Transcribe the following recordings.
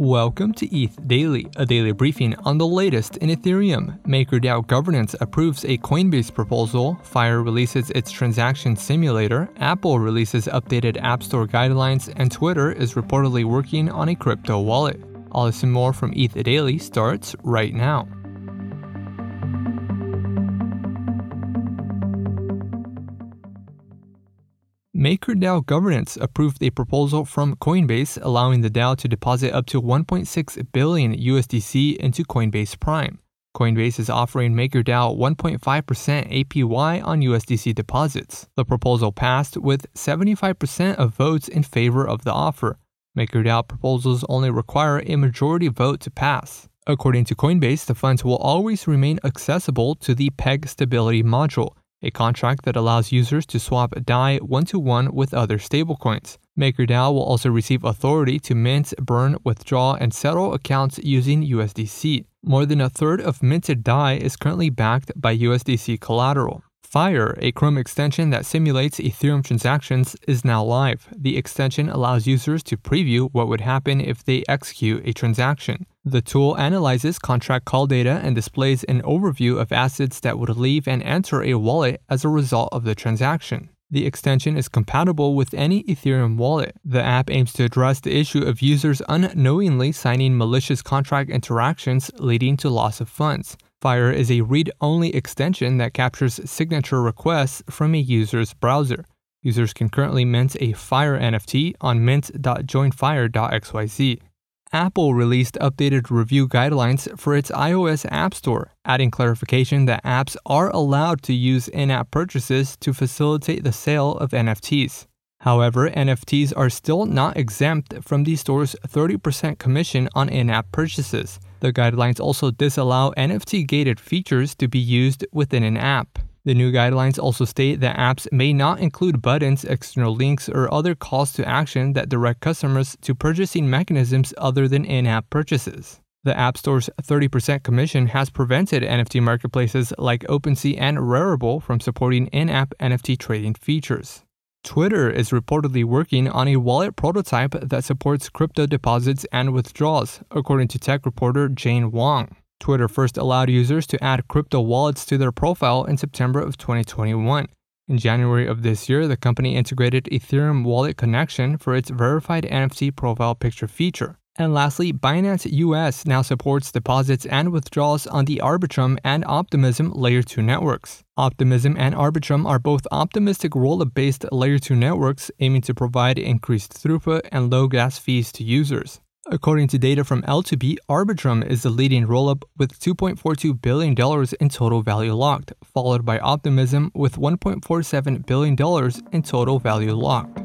Welcome to ETH Daily, a daily briefing on the latest in Ethereum. MakerDAO governance approves a Coinbase proposal, Fire releases its transaction simulator, Apple releases updated App Store guidelines, and Twitter is reportedly working on a crypto wallet. All this and more from ETH Daily starts right now. MakerDAO governance approved a proposal from Coinbase allowing the DAO to deposit up to 1.6 billion USDC into Coinbase Prime. Coinbase is offering MakerDAO 1.5% APY on USDC deposits. The proposal passed with 75% of votes in favor of the offer. MakerDAO proposals only require a majority vote to pass. According to Coinbase, the funds will always remain accessible to the PEG stability module, a contract that allows users to swap DAI one to one with other stablecoins. MakerDAO will also receive authority to mint, burn, withdraw, and settle accounts using USDC. More than a third of minted DAI is currently backed by USDC collateral. Fire, a Chrome extension that simulates Ethereum transactions, is now live. The extension allows users to preview what would happen if they execute a transaction. The tool analyzes contract call data and displays an overview of assets that would leave and enter a wallet as a result of the transaction. The extension is compatible with any Ethereum wallet. The app aims to address the issue of users unknowingly signing malicious contract interactions leading to loss of funds. Fire is a read only extension that captures signature requests from a user's browser. Users can currently mint a Fire NFT on mint.joinfire.xyz. Apple released updated review guidelines for its iOS App Store, adding clarification that apps are allowed to use in app purchases to facilitate the sale of NFTs. However, NFTs are still not exempt from the store's 30% commission on in app purchases. The guidelines also disallow NFT gated features to be used within an app. The new guidelines also state that apps may not include buttons, external links, or other calls to action that direct customers to purchasing mechanisms other than in app purchases. The App Store's 30% commission has prevented NFT marketplaces like OpenSea and Rarible from supporting in app NFT trading features. Twitter is reportedly working on a wallet prototype that supports crypto deposits and withdrawals, according to tech reporter Jane Wong. Twitter first allowed users to add crypto wallets to their profile in September of 2021. In January of this year, the company integrated Ethereum Wallet Connection for its verified NFT profile picture feature. And lastly, Binance US now supports deposits and withdrawals on the Arbitrum and Optimism Layer 2 networks. Optimism and Arbitrum are both optimistic rollup based Layer 2 networks aiming to provide increased throughput and low gas fees to users. According to data from L2BEAT, Arbitrum is the leading rollup with $2.42 billion in total value locked, followed by Optimism with $1.47 billion in total value locked.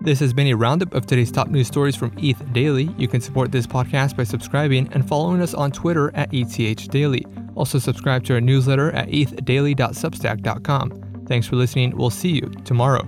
This has been a roundup of today's top news stories from ETH Daily. You can support this podcast by subscribing and following us on Twitter at ETH Daily. Also, subscribe to our newsletter at ethdaily.substack.com. Thanks for listening. We'll see you tomorrow.